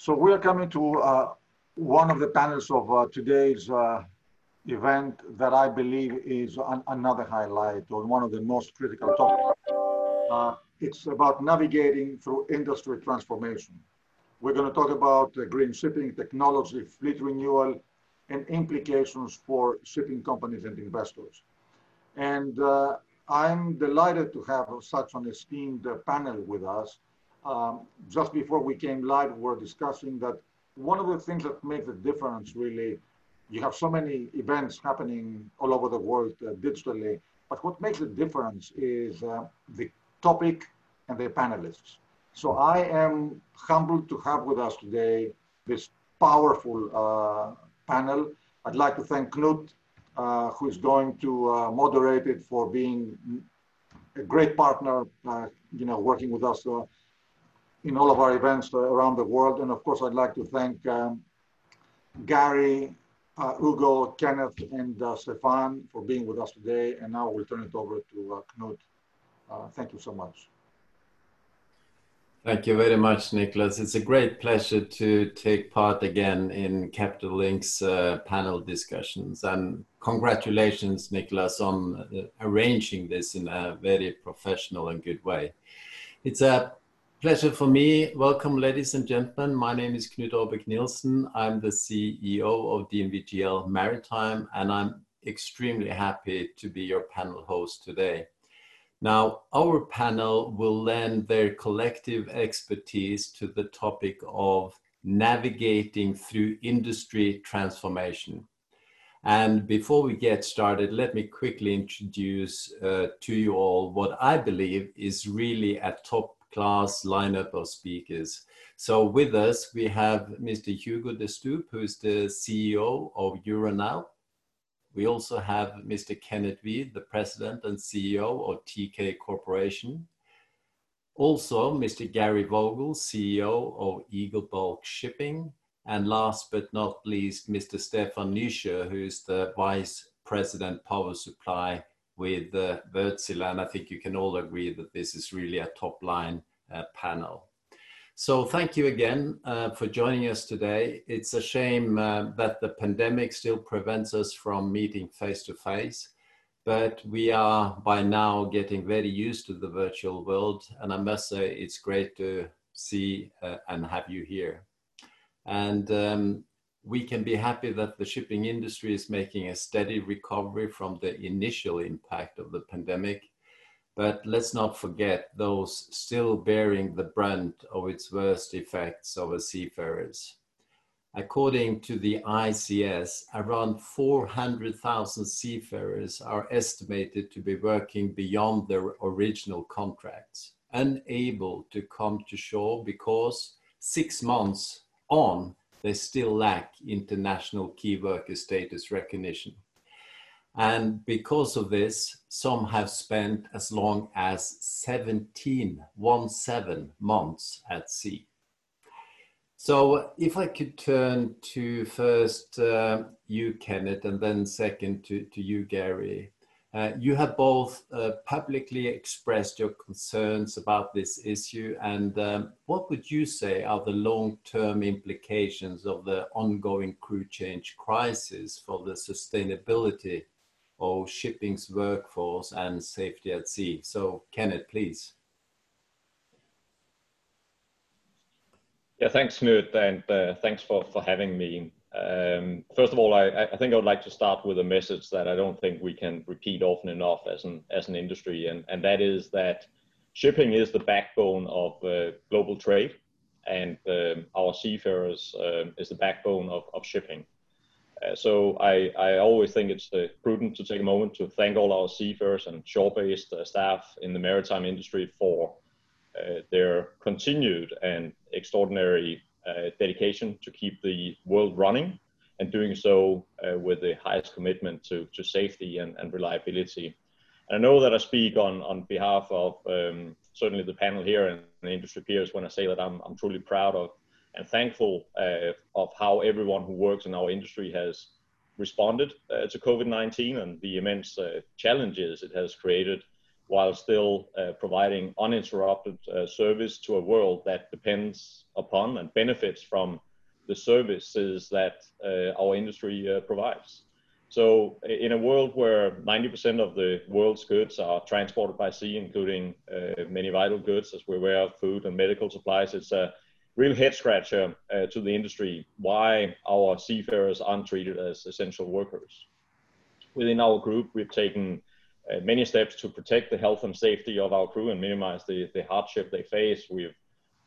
So we are coming to uh, one of the panels of uh, today's uh, event that I believe is an, another highlight or one of the most critical topics. Uh, it's about navigating through industry transformation. We're going to talk about uh, green shipping technology, fleet renewal, and implications for shipping companies and investors. And uh, I'm delighted to have such an esteemed panel with us um, just before we came live, we were discussing that one of the things that makes the difference really, you have so many events happening all over the world uh, digitally, but what makes the difference is uh, the topic and the panelists. So I am humbled to have with us today this powerful uh, panel. I'd like to thank Knut, uh, who is going to uh, moderate it for being a great partner, uh, you know, working with us in all of our events around the world. And of course, I'd like to thank um, Gary, uh, Hugo, Kenneth, and uh, Stefan for being with us today. And now we'll turn it over to uh, Knut. Uh, thank you so much. Thank you very much, Nicholas. It's a great pleasure to take part again in Capital Link's uh, panel discussions. And congratulations, Nicholas, on uh, arranging this in a very professional and good way. It's a Pleasure for me. Welcome, ladies and gentlemen. My name is Knut Ørbeck-Nilssen. I'm the CEO of DNVGL Maritime, and I'm extremely happy to be your panel host today. Now, our panel will lend their collective expertise to the topic of navigating through industry transformation. And before we get started, let me quickly introduce uh, to you all what I believe is really a top class lineup of speakers. So with us, we have Mr. Hugo de Stoop, who is the CEO of Euronav. We also have Mr. Kenneth Hvid, the president and CEO of Teekay Corporation. Also, Mr. Gary Vogel, CEO of Eagle Bulk Shipping. And last but not least, Mr. Stefan Nysjö, who is the Vice President Power Supply with uh, Wärtsilä. And I think you can all agree that this is really a top line uh, panel. So thank you again uh, for joining us today. It's a shame uh, that the pandemic still prevents us from meeting face to face, but we are by now getting very used to the virtual world. And I must say it's great to see and have you here. And um, we can be happy that the shipping industry is making a steady recovery from the initial impact of the pandemic. But let's not forget those still bearing the brunt of its worst effects over seafarers. According to the ICS, around 400,000 seafarers are estimated to be working beyond their original contracts, unable to come to shore because six months on, they still lack international key worker status recognition. And because of this, some have spent as long as 17, one seven months at sea. So if I could turn to first uh, you, Kenneth, and then second to, to you, Gary. Uh, you have both uh, publicly expressed your concerns about this issue, and um, what would you say are the long-term implications of the ongoing crew change crisis for the sustainability of shipping's workforce and safety at sea? So, Kenneth, please. Yeah, thanks, Knut, and uh, thanks for, for having me. Um, first of all, I, I, think I would like to start with a message that I don't think we can repeat often enough as an as an industry, and and that is that shipping is the backbone of uh, global trade, and um, our seafarers uh, is the backbone of, of shipping. Uh, so I, I always think it's uh, prudent to take a moment to thank all our seafarers and shore-based uh, staff in the maritime industry for uh, their continued and extraordinary dedication to keep the world running and doing so uh, with the highest commitment to, to safety and, and reliability. And I know that I speak on, on behalf of um, certainly the panel here and the industry peers when I say that I'm, I'm truly proud of and thankful uh, of how everyone who works in our industry has responded uh, to COVID-19 and the immense uh, challenges it has created while still uh, providing uninterrupted uh, service to a world that depends upon and benefits from the services that uh, our industry provides. So, in a world where 90% of the world's goods are transported by sea, including uh, many vital goods, as we're aware of, food and medical supplies, it's a real head scratcher uh, to the industry why our seafarers aren't treated as essential workers. Within our group, we've taken uh, many steps to protect the health and safety of our crew and minimize the, the hardship they face. We've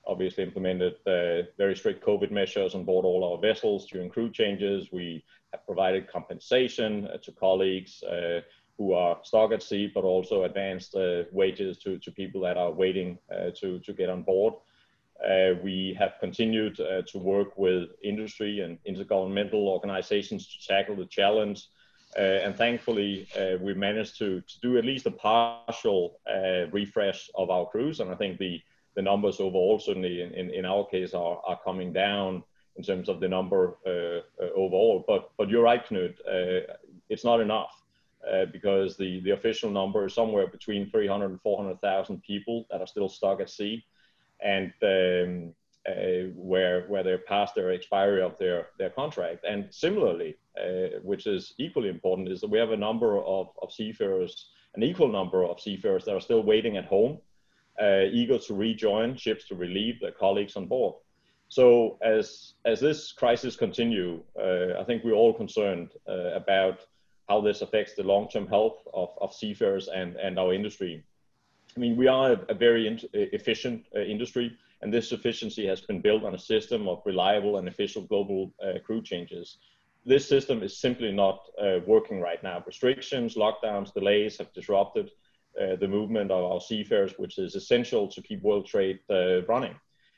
obviously implemented uh, very strict COVID measures on board all our vessels during crew changes. We have provided compensation uh, to colleagues uh, who are stuck at sea, but also advanced uh, wages to, to people that are waiting uh, to, to get on board. we have continued to work with industry and intergovernmental organizations to tackle the challenge. And thankfully, we managed to, to do at least a partial refresh of our crews. And I think the the numbers overall, certainly in, in, in, our case, are, are coming down in terms of the number uh, uh, overall. But but you're right, Knut. Uh, it's not enough uh, because the, the official number is somewhere between 300 and 400,000 people that are still stuck at sea, and um, uh, where where they're past their expiry of their their contract. And similarly, uh, which is equally important, is that we have a number of, of seafarers, an equal number of seafarers that are still waiting at home uh, eager to rejoin ships to relieve their colleagues on board. So as as this crisis continue, uh, I think we're all concerned uh, about how this affects the long-term health of, of seafarers and, and our industry. I mean, we are a, a very in, efficient uh, industry, and this efficiency has been built on a system of reliable and efficient global uh, crew changes. This system is simply not uh, working right now. Restrictions, lockdowns, delays have disrupted uh, the movement of our seafarers, which is essential to keep world trade uh, running.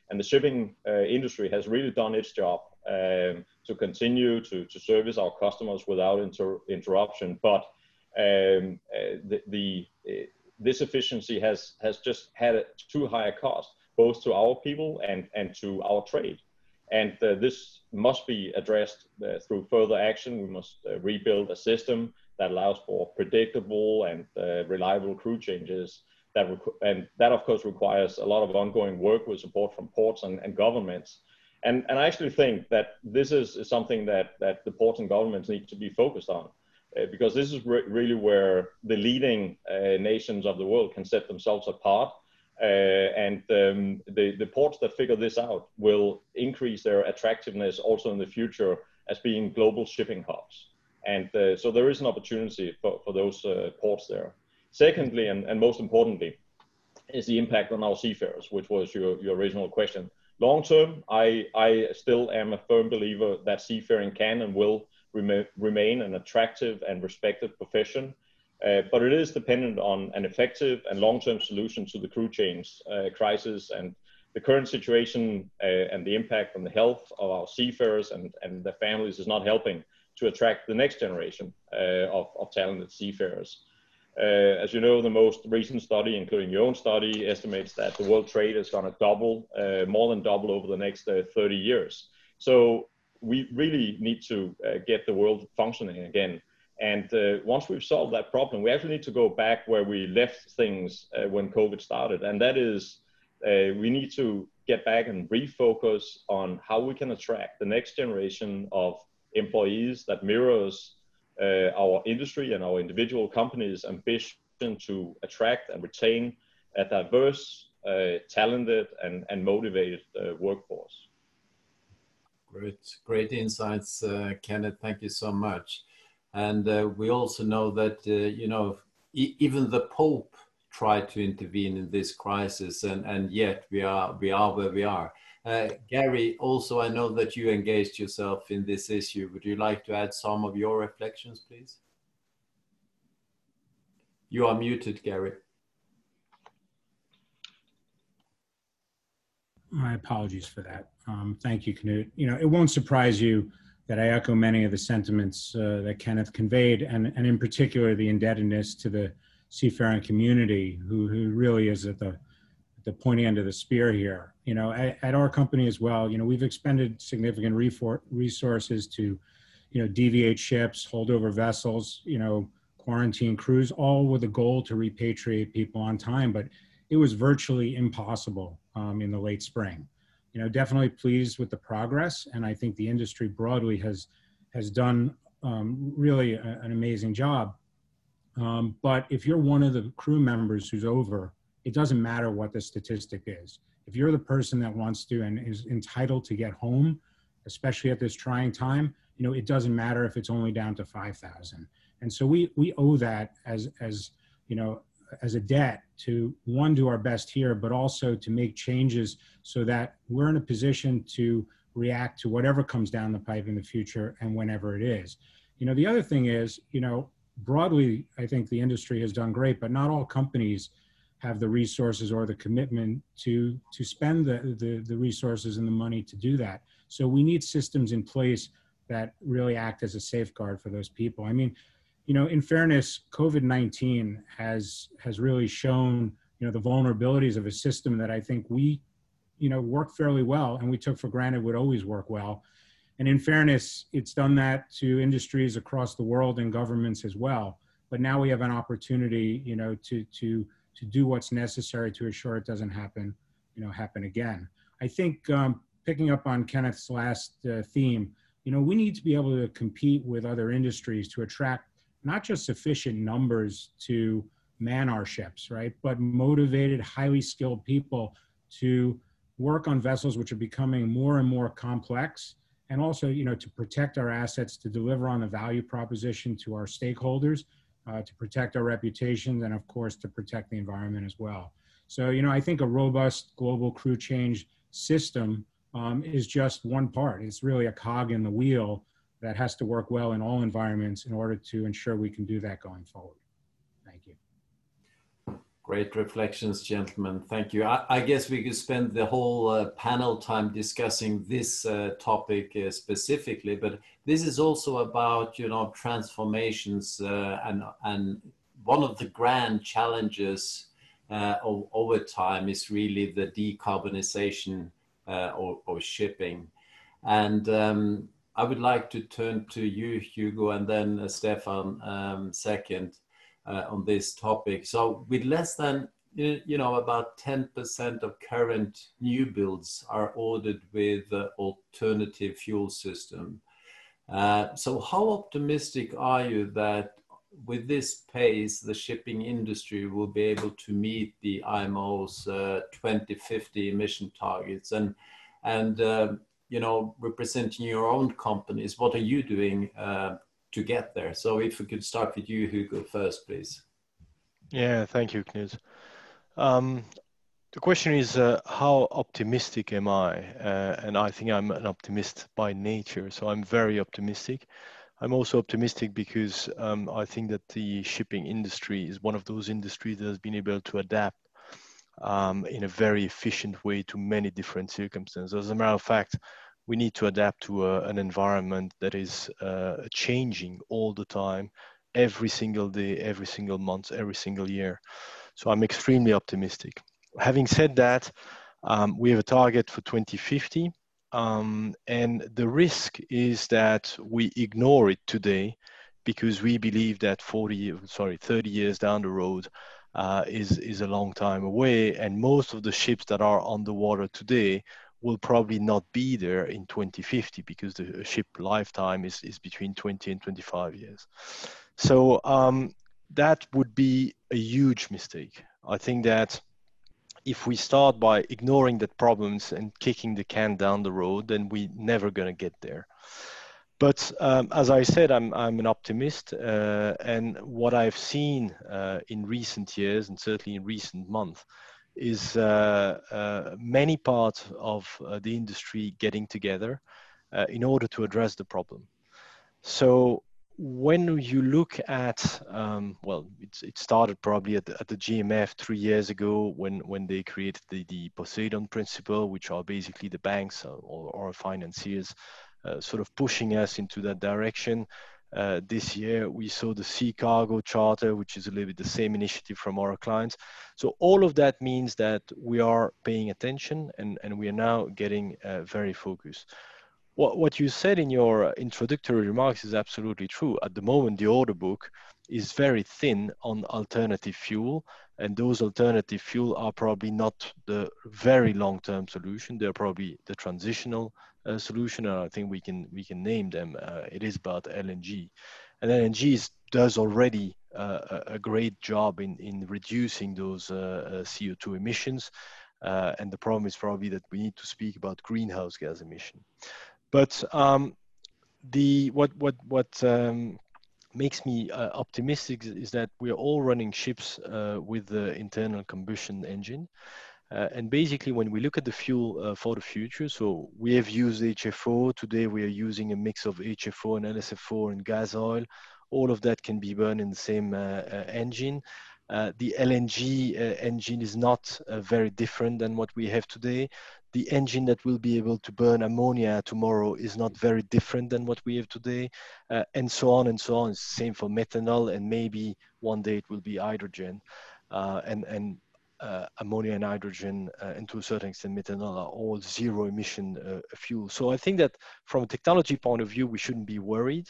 And the shipping uh, industry has really done its job um, to continue to, to service our customers without inter interruption. But um, uh, the, the this efficiency has has just had a too high a cost, both to our people and and to our trade. And uh, this must be addressed through further action. We must rebuild a system that allows for predictable and uh, reliable crew changes. That and that of course requires a lot of ongoing work with support from ports and, and governments. And, and I actually think that this is, is something that, that the ports and governments need to be focused on. Uh, because this is re really where the leading uh, nations of the world can set themselves apart. Uh, and um, the, the ports that figure this out will increase their attractiveness also in the future as being global shipping hubs. And uh, so there is an opportunity for, for those uh, ports there. Secondly, and, and most importantly, is the impact on our seafarers, which was your, your original question. Long term, I, I still am a firm believer that seafaring can and will rem- remain an attractive and respected profession. Uh, but it is dependent on an effective and long-term solution to the crew change uh, crisis and the current situation uh, and the impact on the health of our seafarers and, and their families is not helping to attract the next generation uh, of, of talented seafarers. Uh, as you know, the most recent study, including your own study, estimates that the world trade is going to double, uh, more than double over the next 30 years. So we really need to get the world functioning again. And uh, once we've solved that problem, we actually need to go back where we left things uh, when COVID started. And that is, uh, we need to get back and refocus on how we can attract the next generation of employees that mirrors uh, our industry and our individual companies' ambition to attract and retain a diverse, uh, talented, and, and motivated uh, workforce. Great, great insights, Kenneth. Thank you so much. And uh, we also know that, uh, you know, e even the Pope tried to intervene in this crisis, and, and yet we are, we are where we are. Uh, Gary, also, I know that you engaged yourself in this issue. Would you like to add some of your reflections, please? You are muted, Gary. My apologies for that. Um, thank you, Knut. You know, it won't surprise you that I echo many of the sentiments uh, that Kenneth conveyed, and, and in particular the indebtedness to the seafaring community, who, who really is at the the pointy end of the spear here. You know, at, at our company as well, you know, we've expended significant resources to, you know, deviate ships, hold over vessels, you know, quarantine crews, all with a goal to repatriate people on time. But it was virtually impossible um, in the late spring. You know, definitely pleased with the progress, and I think the industry broadly has has done um, really a, an amazing job. Um, but if you're one of the crew members who's over, it doesn't matter what the statistic is. If you're the person that wants to and is entitled to get home, especially at this trying time, you know, it doesn't matter if it's only down to 5,000. And so we, we owe that as, as, you know, as a debt to one, do our best here, but also to make changes so that we're in a position to react to whatever comes down the pipe in the future and whenever it is. You know, the other thing is, you know, broadly, I think the industry has done great, but not all companies have the resources or the commitment to to spend the, the, the resources and the money to do that. So we need systems in place that really act as a safeguard for those people. I mean, you know, in fairness, COVID-19 has has really shown, you know, the vulnerabilities of a system that I think we, you know, work fairly well and we took for granted would always work well. And in fairness, it's done that to industries across the world and governments as well. But now we have an opportunity, you know, to to to do what's necessary to assure it doesn't happen, you know, happen again. I think um, picking up on Kenneth's last uh, theme, you know, we need to be able to compete with other industries to attract not just sufficient numbers to man our ships, right, but motivated, highly skilled people to work on vessels which are becoming more and more complex and also you know to protect our assets to deliver on the value proposition to our stakeholders uh, to protect our reputations and of course to protect the environment as well. So you know i think a robust global crew change system um, is just one part. It's really a cog in the wheel that has to work well in all environments in order to ensure we can do that going forward thank you Great reflections, gentlemen. Thank you. I, I, guess we could spend the whole uh, panel time discussing this uh, topic uh, specifically, but this is also about you know transformations uh, and and one of the grand challenges uh, over time is really the decarbonization uh, of, of, shipping, and um, I would like to turn to you, Hugo, and then Stefan um, second uh, on this topic. So with less than you know about 10% of current new builds are ordered with uh, alternative fuel system. Uh, so how optimistic are you that with this pace, the shipping industry will be able to meet the IMO's uh, 2050 emission targets? And, and uh, you know, representing your own companies, what are you doing uh, to get there. So if we could start with you, Hugo, first, please. Yeah, thank you, Knut. Um, the question is, uh, how optimistic am I? Uh, and I think I'm an optimist by nature, so I'm very optimistic. I'm also optimistic because um, I think that the shipping industry is one of those industries that has been able to adapt um, in a very efficient way to many different circumstances. As a matter of fact, we need to adapt to a, an environment that is uh, changing all the time, every single day, every single month, every single year. So I'm extremely optimistic. Having said that, um, we have a target for 2050. Um, and the risk is that we ignore it today because we believe that 40, sorry, 30 years down the road uh, is, is a long time away. And most of the ships that are on the water today will probably not be there in 2050 because the ship lifetime is, is between 20 and 25 years. So um, that would be a huge mistake. I think that if we start by ignoring that problems and kicking the can down the road, then we're never going to get there. But um, as I said, I'm, I'm an optimist. Uh, and what I've seen uh, in recent years, and certainly in recent months, is uh, uh, many parts of uh, the industry getting together in order to address the problem. So when you look at, um, well, it started probably at the, at the, GMF three years ago when, when they created the, the Poseidon Principle, which are basically the banks or, or financiers uh, sort of pushing us into that direction. Uh, this year, we saw the Sea Cargo Charter, which is a little bit the same initiative from our clients. So all of that means that we are paying attention and, and we are now getting uh, very focused. What, what you said in your introductory remarks is absolutely true. At the moment, the order book is very thin on alternative fuel, and those alternative fuel are probably not the very long-term solution. They're probably the transitional uh, solution, and I think we can we can name them. Uh, it is about LNG, and LNG is, does already uh, a great job in in reducing those uh, uh, CO2 emissions. Uh, and the problem is probably that we need to speak about greenhouse gas emission. But um, the what what what um, makes me uh, optimistic is that we're all running ships uh, with the internal combustion engine. Uh, and basically, when we look at the fuel uh, for the future, so we have used HFO. Today, we are using a mix of HFO and LSFO and gas oil. All of that can be burned in the same uh, uh, engine. the LNG engine is not very different than what we have today the engine that will be able to burn ammonia tomorrow is not very different than what we have today, uh, and so on and so on. same for methanol, and maybe one day it will be hydrogen, uh, and and uh, ammonia and hydrogen, uh, and to a certain extent methanol, are all zero emission uh, fuel. So I think that from a technology point of view, we shouldn't be worried.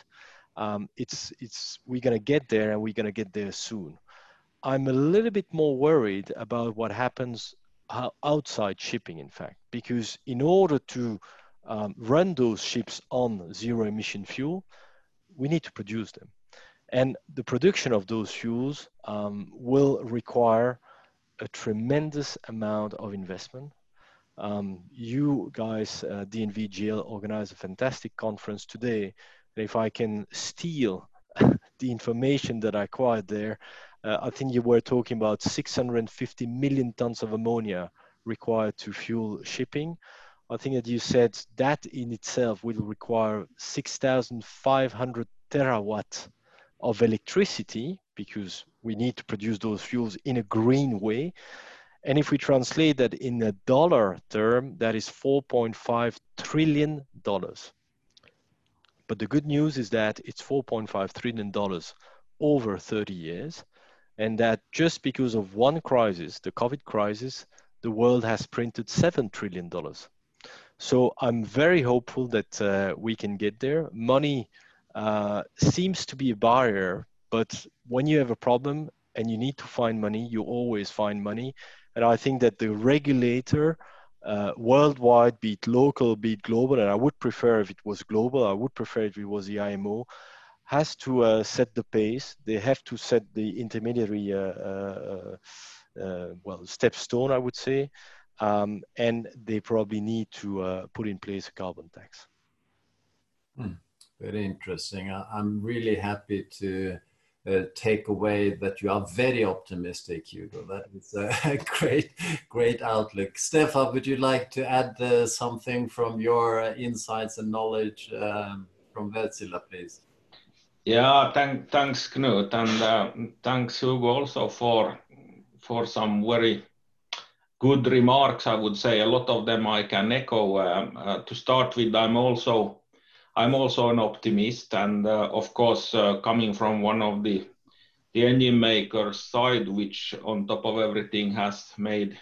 Um, it's it's we're gonna get there, and we're gonna get there soon. I'm a little bit more worried about what happens outside shipping, in fact, because in order to um, run those ships on zero emission fuel, we need to produce them. And the production of those fuels um, will require a tremendous amount of investment. Um, you guys, uh, DNV organized a fantastic conference today. And if I can steal the information that I acquired there, uh, Uh, I think you were talking about 650 million tons of ammonia required to fuel shipping. I think that you said that in itself will require 6,500 terawatt of electricity because we need to produce those fuels in a green way. And if we translate that in a dollar term, that is 4.5 trillion dollars. But the good news is that it's 4.5 trillion dollars over 30 years and that just because of one crisis, the COVID crisis, the world has printed $7 trillion. So I'm very hopeful that uh, we can get there. Money uh, seems to be a barrier, but when you have a problem and you need to find money, you always find money. And I think that the regulator uh, worldwide, be it local, be it global, and I would prefer if it was global, I would prefer if it was the IMO, has to uh, set the pace. They have to set the intermediary, uh, uh, uh, well, step stone, I would say, um, and they probably need to put in place a carbon tax. Hmm. Very interesting. I, am really happy to uh, take away that you are very optimistic, Hugo. That is a great, great outlook. Stefan, would you like to add uh, something from your uh, insights and knowledge um, from Wärtsilä, please? Yeah, thank, thanks, Knut, and uh, thanks, Hugo, also for for some very good remarks. I would say a lot of them I can echo. Um, uh, to start with, I'm also I'm also an optimist, and uh, of course, uh, coming from one of the the engine makers side, which on top of everything has made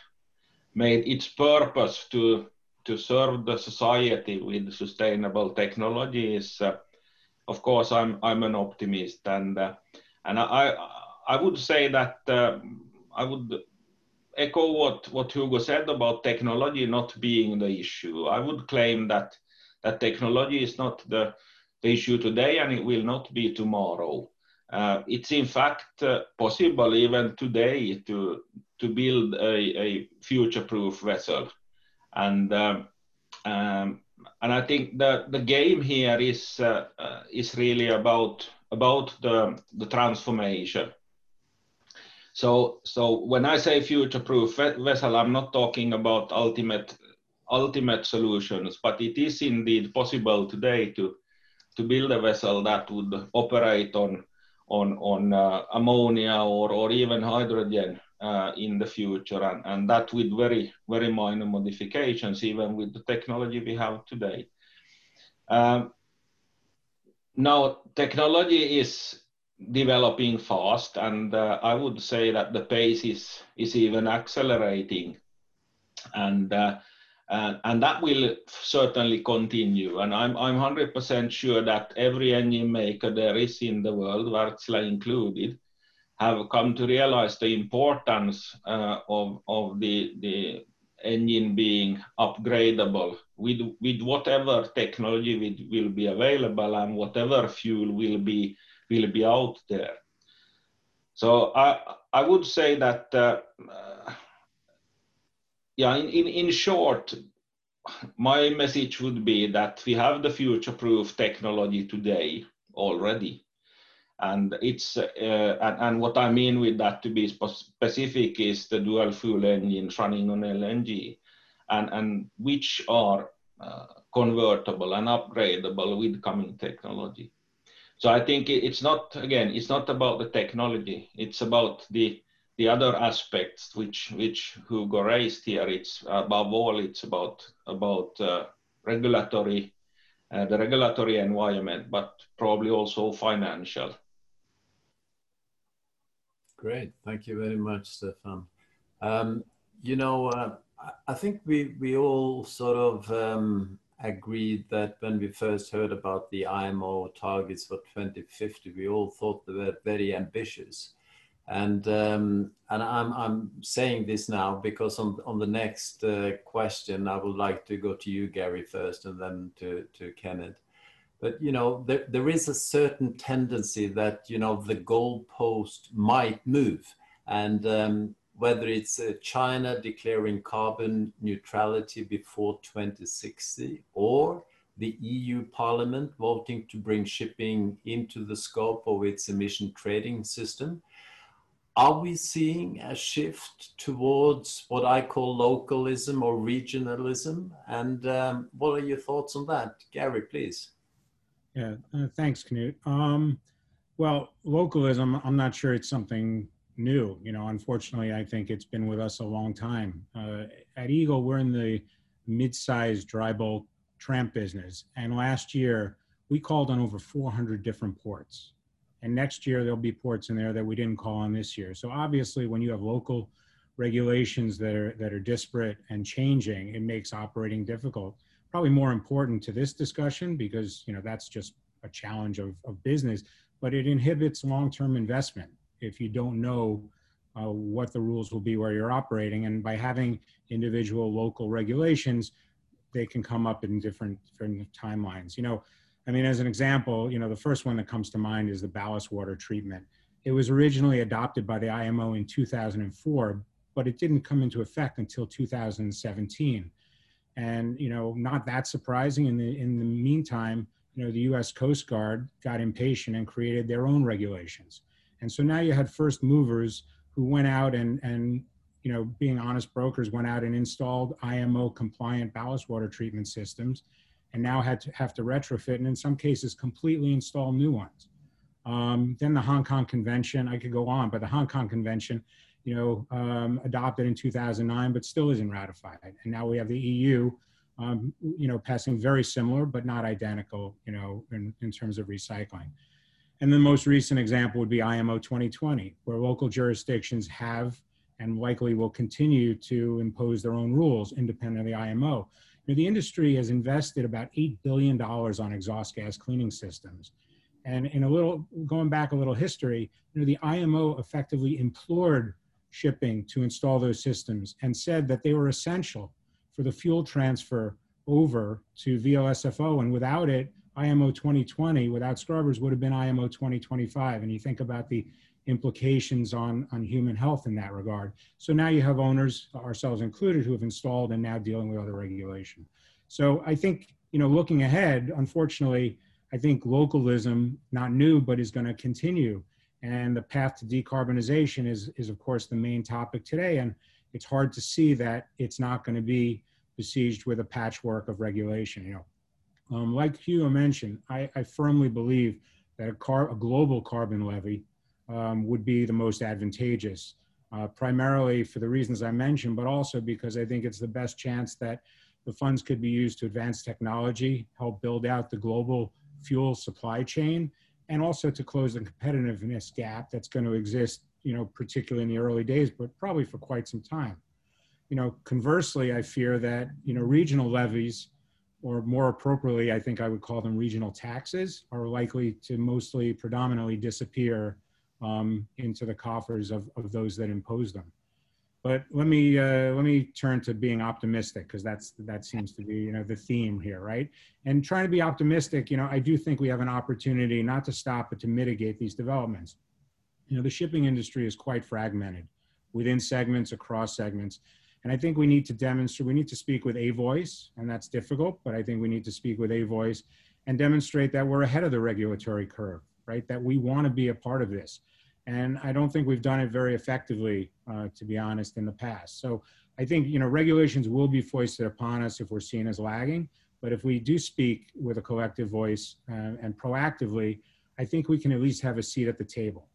made its purpose to to serve the society with sustainable technologies. uh, of course, I'm I'm an optimist, and uh, and I I would say that uh, I would echo what what Hugo said about technology not being the issue. I would claim that that technology is not the the issue today, and it will not be tomorrow. Uh, it's in fact uh, possible even today to to build a, a future-proof vessel, and um, um, and I think the the game here is uh, uh, is really about about the the transformation. So so when I say future-proof vessel, I'm not talking about ultimate ultimate solutions, but it is indeed possible today to to build a vessel that would operate on on on uh, ammonia or or even hydrogen uh, in the future, and, and that with very, very minor modifications, even with the technology we have today. Um, now, technology is developing fast, and uh, I would say that the pace is, is even accelerating. And uh, And, and that will certainly continue. And I'm, I'm 100% sure that every engine maker there is in the world, Wärtsilä included, have come to realize the importance uh, of, of the, the engine being upgradable with, with whatever technology will, will be available and whatever fuel will be, will be out there. So I, I would say that, uh, uh, yeah, in, in, in short, my message would be that we have the future-proof technology today already and it's uh, and, and, what I mean with that to be specific is the dual fuel engines running on LNG, and and which are uh, convertible and upgradable with coming technology. So I think it's not again it's not about the technology. It's about the the other aspects which which Hugo raised here. It's above all it's about about uh, regulatory. Uh, the regulatory environment, but probably also financial. Great. Thank you very much, Stefan. Um, you know, uh, I think we, we all sort of um, agreed that when we first heard about the IMO targets for 2050, we all thought they were very ambitious. And, um, and I'm, I'm saying this now because on, on the next uh, question, I would like to go to you, Gary, first, and then to, to Kenneth but you know there, there is a certain tendency that you know the goalpost might move and um, whether it's uh, china declaring carbon neutrality before 2060 or the eu parliament voting to bring shipping into the scope of its emission trading system are we seeing a shift towards what I call localism or regionalism? And um, what are your thoughts on that? Gary, please. Yeah, uh, thanks, Knut. Um, well, localism, I'm not sure it's something new. You know, unfortunately, I think it's been with us a long time. Uh, at Eagle, we're in the mid-sized dry bulk tramp business, and last year we called on over 400 different ports. And next year there'll be ports in there that we didn't call on this year. So obviously, when you have local regulations that are that are disparate and changing, it makes operating difficult probably more important to this discussion because you know that's just a challenge of, of business but it inhibits long-term investment. If you don't know uh, what the rules will be where you're operating and by having individual local regulations they can come up in different different timelines. You know i mean as an example you know the first one that comes to mind is the ballast water treatment. It was originally adopted by the imo in 2004 but it didn't come into effect until 2017 and you know, not that surprising. In the in the meantime, you know, the U.S. Coast Guard got impatient and created their own regulations. And so now you had first movers who went out and and you know, being honest brokers, went out and installed IMO compliant ballast water treatment systems, and now had to have to retrofit and in some cases completely install new ones. Um, then the Hong Kong Convention, I could go on, but the Hong Kong Convention you know, um, adopted in 2009, but still isn't ratified. And now we have the EU, um, you know, passing very similar but not identical, you know, in, in terms of recycling. And the most recent example would be IMO 2020, where local jurisdictions have and likely will continue to impose their own rules independent of the IMO. You know, the industry has invested about $8 billion on exhaust gas cleaning systems. And in a little, going back a little history, you know, the IMO effectively implored shipping to install those systems and said that they were essential for the fuel transfer over to VLSFO. And without it, IMO 2020, without scrubbers, would have been IMO 2025. And you think about the implications on, on human health in that regard. So now you have owners, ourselves included, who have installed and now dealing with other regulation. So I think, you know, looking ahead, unfortunately, I think localism, not new, but is going to continue and the path to decarbonization is, is of course, the main topic today. And it's hard to see that it's not going to be besieged with a patchwork of regulation. You know, um, like Hugo mentioned, I, I, firmly believe that a, car, a global carbon levy um, would be the most advantageous, uh, primarily for the reasons I mentioned, but also because I think it's the best chance that the funds could be used to advance technology, help build out the global fuel supply chain, and also to close the competitiveness gap that's going to exist, you know, particularly in the early days, but probably for quite some time. you know, conversely, I fear that, you know, regional levies, or more appropriately, I think I would call them regional taxes, are likely to mostly predominantly disappear um, into the coffers of, of those that impose them. But let me uh, let me turn to being optimistic because that's that seems to be you know the theme here, right? And trying to be optimistic, you know, I do think we have an opportunity not to stop but to mitigate these developments. You know, the shipping industry is quite fragmented within segments, across segments, and I think we need to demonstrate. We need to speak with a voice, and that's difficult. But I think we need to speak with a voice and demonstrate that we're ahead of the regulatory curve, right? That we want to be a part of this and I don't think we've done it very effectively, uh, to be honest, in the past. So I think you know regulations will be foisted upon us if we're seen as lagging. But if we do speak with a collective voice uh, and proactively, I think we can at least have a seat at the table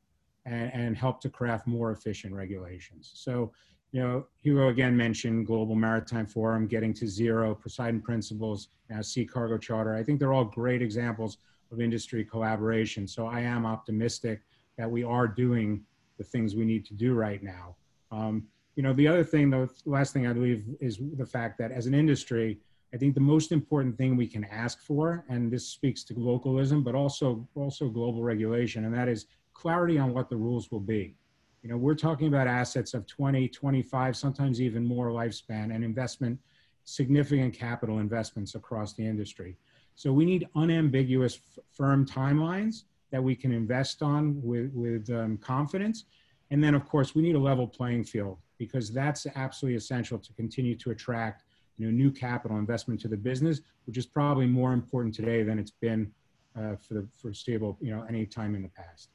and, and help to craft more efficient regulations. So, you know, Hugo again mentioned Global Maritime Forum, getting to zero, Poseidon Principles, now Sea Cargo Charter. I think they're all great examples of industry collaboration. So I am optimistic that we are doing the things we need to do right now. Um, you know, the other thing, the last thing I believe is the fact that as an industry, I think the most important thing we can ask for, and this speaks to localism, but also also global regulation, and that is clarity on what the rules will be. You know, we're talking about assets of 20, 25, sometimes even more lifespan and investment, significant capital investments across the industry. So we need unambiguous, firm timelines that we can invest on with, with um, confidence. And then, of course, we need a level playing field because that's absolutely essential to continue to attract you know, new capital investment to the business, which is probably more important today than it's been uh, for the foreseeable, you know, any time in the past.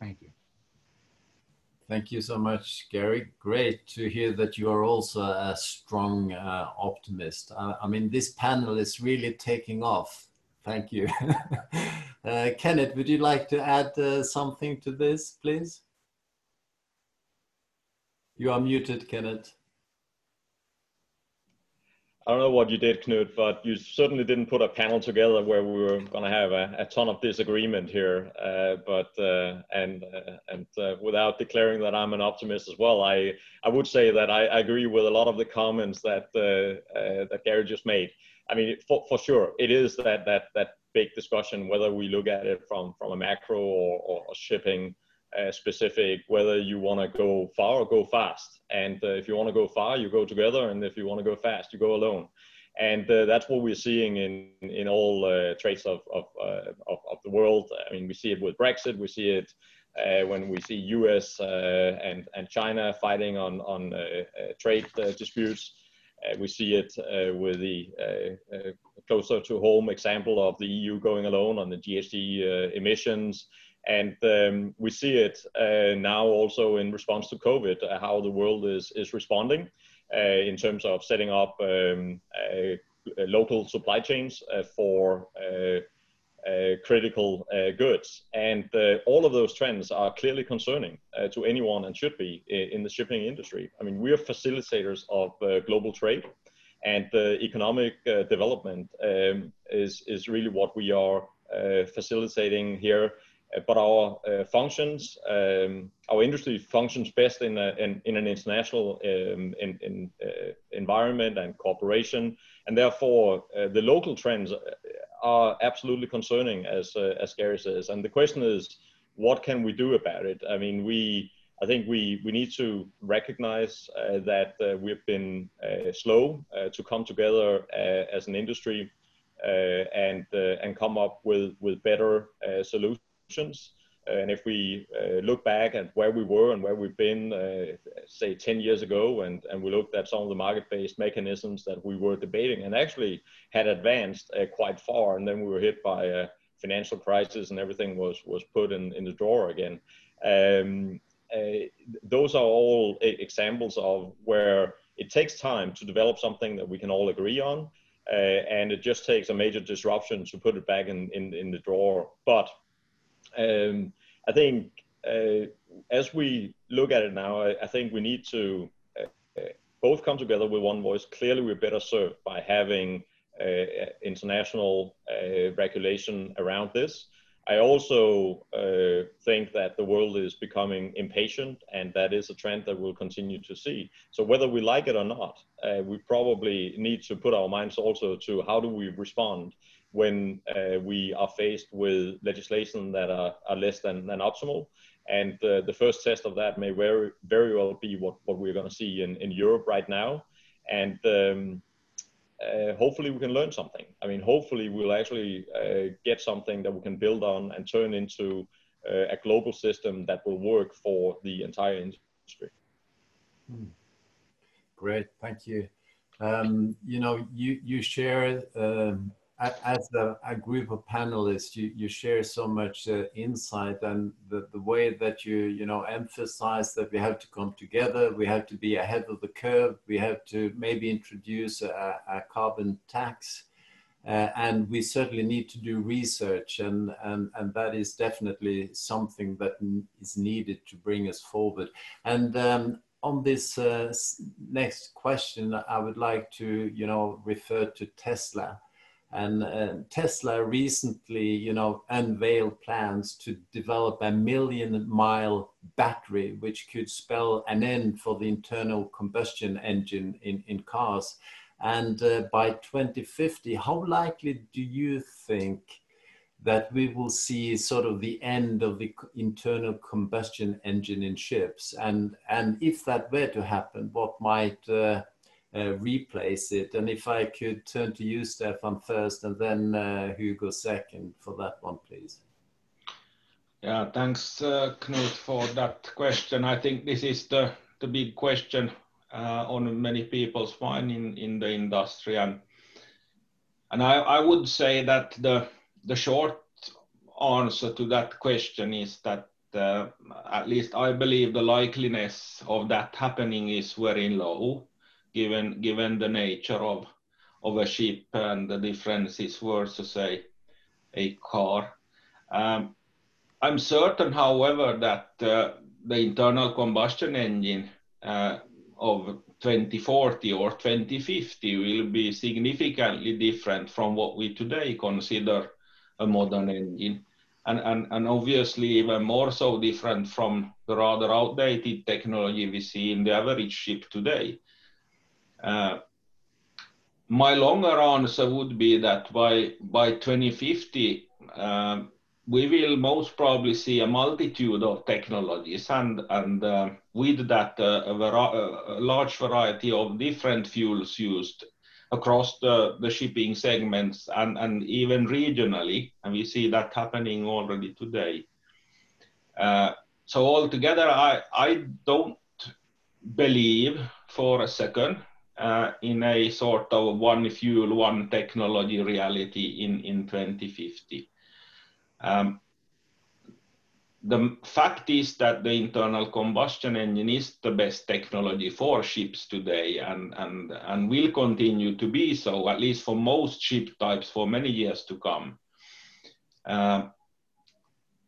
Thank you. Thank you so much, Gary. Great to hear that you are also a strong uh, optimist. Uh, I mean, this panel is really taking off. Thank you. uh, Kenneth, would you like to add uh, something to this, please? You are muted, Kenneth. I don't know what you did, Knut, but you certainly didn't put a panel together where we were going to have a, a, ton of disagreement here. Uh, but uh, and uh, and uh, without declaring that I'm an optimist as well, I I would say that I, I agree with a lot of the comments that uh, uh, that Gary just made. I mean, for, for sure, it is that that that big discussion whether we look at it from from a macro or, or shipping uh, specific, whether you want to go far or go fast. And uh, if you want to go far, you go together, and if you want to go fast, you go alone. And uh, that's what we're seeing in in all uh, trades of of, uh, of, of the world. I mean, we see it with Brexit, we see it. Uh, when we see U.S. and and China fighting on on trade disputes, we see it uh, with the uh, closer to home example of the EU going alone on the GHG emissions. And um, we see it now also in response to COVID, how the world is, is responding in terms of setting up um, local supply chains for uh, critical uh, goods. And uh, all of those trends are clearly concerning to anyone and should be in the shipping industry. I mean, we are facilitators of global trade and the economic development um, is, is really what we are facilitating here but our uh, functions, um, our industry functions best in, a, in, in, an international um, in, in, uh, environment and cooperation, and therefore uh, the local trends are absolutely concerning, as uh, as Gary says. And the question is, what can we do about it? I mean, we I think we we need to recognize uh, that uh, we've been uh, slow uh, to come together as an industry and and come up with with better solutions. And if we uh, look back at where we were and where we've been, uh, say 10 years ago, and, and we looked at some of the market-based mechanisms that we were debating and actually had advanced uh, quite far, and then we were hit by a financial crisis and everything was, was put in, in the drawer again. Um, those are all examples of where it takes time to develop something that we can all agree on, uh, and it just takes a major disruption to put it back in, in, in the drawer. But um, I think uh, as we look at it now, I, I think we need to uh, uh, both come together with one voice. Clearly, we're better served by having uh, international uh, regulation around this. I also uh, think that the world is becoming impatient, and that is a trend that we'll continue to see. So whether we like it or not, uh, we probably need to put our minds also to how do we respond when uh, we are faced with legislation that are, are less than, than optimal. And uh, the first test of that may very, very well be what, what we're going to see in, in Europe right now. And um, uh, hopefully we can learn something. I mean, hopefully we'll actually uh, get something that we can build on and turn into uh, a global system that will work for the entire industry. Hmm. Great, thank you. Um, you know, you you share um, as a, a, group of panelists, you, you share so much uh, insight and the, the way that you, you know, emphasize that we have to come together, we have to be ahead of the curve, we have to maybe introduce a, a carbon tax, uh, and we certainly need to do research, and, and, and that is definitely something that is needed to bring us forward. And um, on this uh, next question, I would like to, you know, refer to Tesla. And uh, Tesla recently, you know, unveiled plans to develop a million mile battery, which could spell an end for the internal combustion engine in, in cars. And uh, by 2050, how likely do you think that we will see sort of the end of the internal combustion engine in ships? And, and if that were to happen, what might uh, uh, replace it. And if I could turn to you, Stefan, first, and then uh, Hugo second for that one, please. Yeah, thanks, uh, Knut, for that question. I think this is the, the big question uh, on many people's mind in, in the industry. And, and I, I would say that the, the short answer to that question is that uh, at least I believe the likeliness of that happening is very low given given the nature of of a ship and the differences versus a a car. Um, I'm certain, however, that uh, the internal combustion engine uh, of 2040 or 2050 will be significantly different from what we today consider a modern engine. And, and, and obviously even more so different from the rather outdated technology we see in the average ship today. Uh, my longer answer would be that by, by 2050, um, we will most probably see a multitude of technologies and, uh, with that uh, a, large variety of different fuels used across the, shipping segments and, and even regionally. And we see that happening already today. So altogether, I, I don't believe for a second uh, in a sort of one fuel, one technology reality in, in 2050. Um, the fact is that the internal combustion engine is the best technology for ships today and, and, and will continue to be so, at least for most ship types for many years to come. Uh,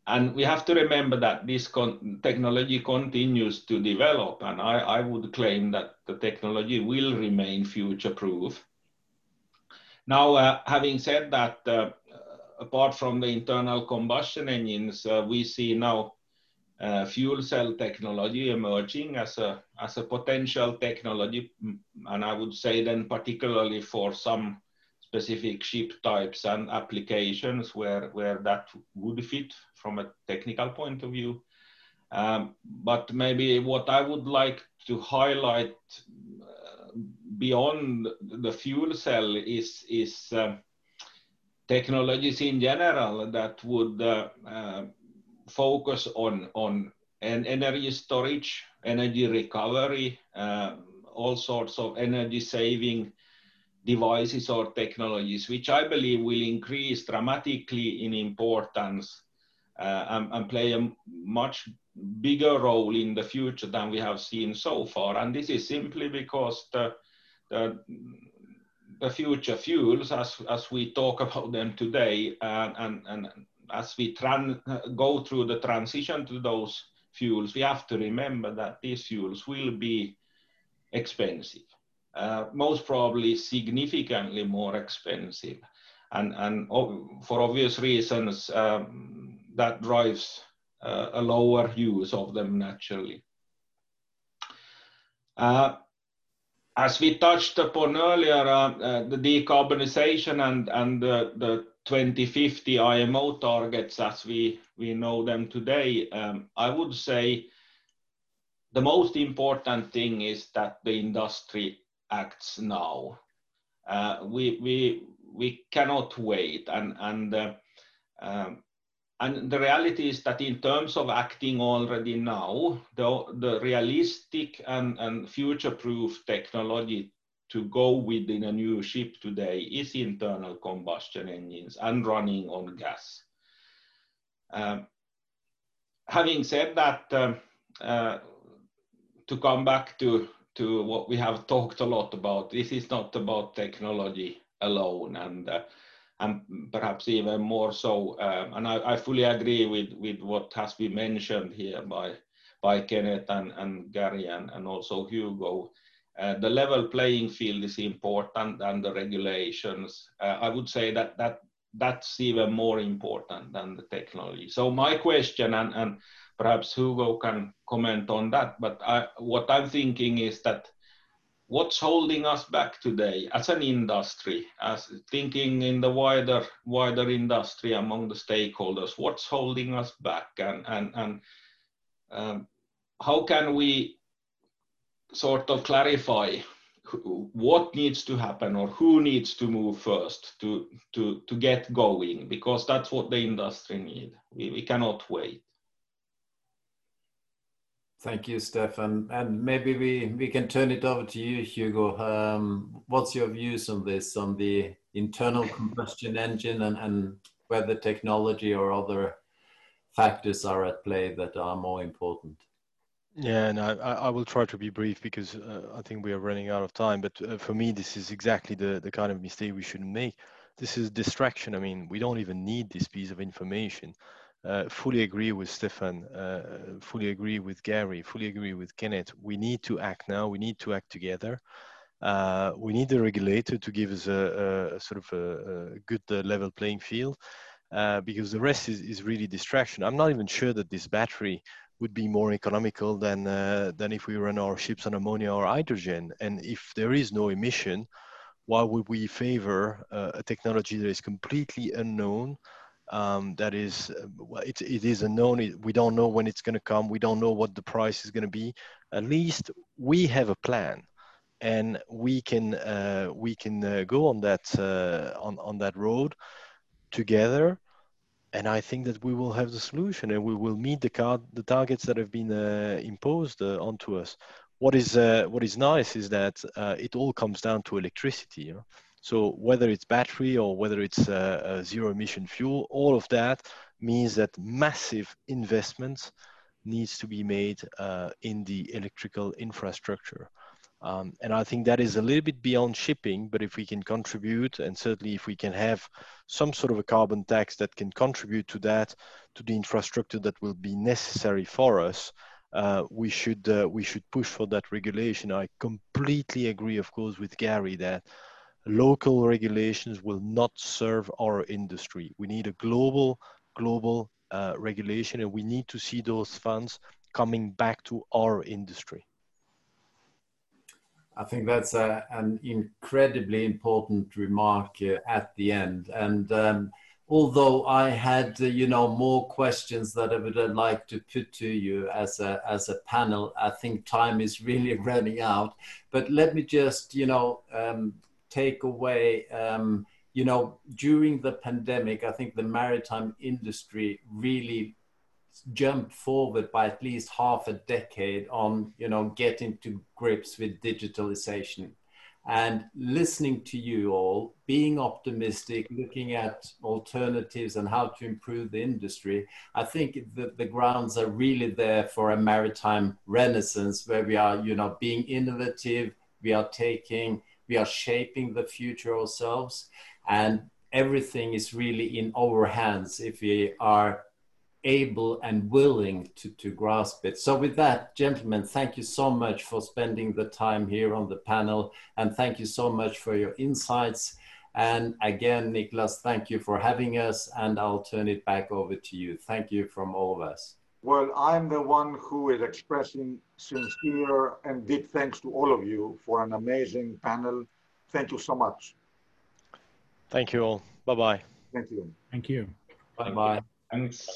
and we have to remember that this con technology continues to develop and I, I, would claim that the technology will remain future proof now uh, having said that uh, apart from the internal combustion engines uh, we see now uh, fuel cell technology emerging as a as a potential technology and i would say then particularly for some specific ship types and applications where, where that would fit from a technical point of view. Um, but maybe what I would like to highlight uh, beyond the fuel cell is, is uh, technologies in general that would uh, focus on, on an energy storage, energy recovery, all sorts of energy saving devices or technologies, which I believe will increase dramatically in importance and, and, play a much bigger role in the future than we have seen so far. And this is simply because the, the, the future fuels, as, as we talk about them today, and, and, and as we tran go through the transition to those fuels, we have to remember that these fuels will be expensive uh, most probably significantly more expensive. and, and for obvious reasons, um, that drives uh, a lower use of them naturally. Uh, as we touched upon earlier, uh, uh, the decarbonization and, and the 2050 IMO targets as we, we know them today, um, I would say the most important thing is that the industry acts now. Uh, we, we, we cannot wait. And, and, uh, um, and the reality is that in terms of acting already now, the, the realistic and, and future-proof technology to go within a new ship today is internal combustion engines and running on gas. Um, having said that, um, uh, to come back to, to what we have talked a lot about, this is not about technology alone and uh, and perhaps even more so. Um, and I, I, fully agree with, with what has been mentioned here by, by Kenneth and, and Gary and, and also Hugo. Uh, the level playing field is important and the regulations. Uh, I would say that, that that's even more important than the technology. So my question, and, and perhaps Hugo can comment on that, but I, what I'm thinking is that what's holding us back today as an industry, as thinking in the wider wider industry among the stakeholders, what's holding us back, and and and um, how can we sort of clarify what needs to happen or who needs to move first to to to get going? Because that's what the industry need. We, we cannot wait Thank you, Stefan. And maybe we, we can turn it over to you, Hugo. Um, what's your views on this, on the internal combustion engine and, and whether technology or other factors are at play that are more important? Yeah, and I, I will try to be brief because uh, I think we are running out of time. But uh, for me, this is exactly the, the kind of mistake we shouldn't make. This is distraction. I mean, we don't even need this piece of information. Uh, fully agree with Stefan, uh, fully agree with Gary, fully agree with Kenneth. We need to act now. We need to act together. Uh, we need the regulator to give us a, a sort of a, a good uh, level playing field uh, because the rest is, is really distraction. I'm not even sure that this battery would be more economical than than if we run our ships on ammonia or hydrogen. And if there is no emission, why would we favor a technology that is completely unknown? Um, that is uh, it, it is unknown we don't know when it's going to come. We don't know what the price is going to be. At least we have a plan and we can uh, we can uh, go on that uh, on, on that road together. And I think that we will have the solution and we will meet the card the targets that have been uh, imposed uh, onto us. What is what is nice is that it all comes down to electricity you know? So whether it's battery or whether it's a, a zero emission fuel, all of that means that massive investments needs to be made uh, in the electrical infrastructure. Um, and I think that is a little bit beyond shipping, but if we can contribute, and certainly if we can have some sort of a carbon tax that can contribute to that, to the infrastructure that will be necessary for us, uh, we should uh, we should push for that regulation. I completely agree, of course, with Gary that local regulations will not serve our industry. We need a global, global uh, regulation, and we need to see those funds coming back to our industry. I think that's a, an incredibly important remark uh, at the end. And um, although I had, uh, you know, more questions that I would like to put to you as a, as a panel, I think time is really running out. But let me just, you know, um, take away, um, you know, during the pandemic, I think the maritime industry really jumped forward by at least half a decade on, you know, getting to grips with digitalization. And listening to you all, being optimistic, looking at alternatives and how to improve the industry, I think that the grounds are really there for a maritime renaissance where we are, you know, being innovative, we are taking we are shaping the future ourselves and everything is really in our hands if we are able and willing to, to grasp it. So with that, gentlemen, thank you so much for spending the time here on the panel and thank you so much for your insights. And again, Niklas, thank you for having us, and I'll turn it back over to you. Thank you from all of us. Well, I'm the one who is expressing sincere and deep thanks to all of you for an amazing panel. Thank you so much. Thank you all. Bye bye. Thank you. Thank you. Bye bye. Thanks.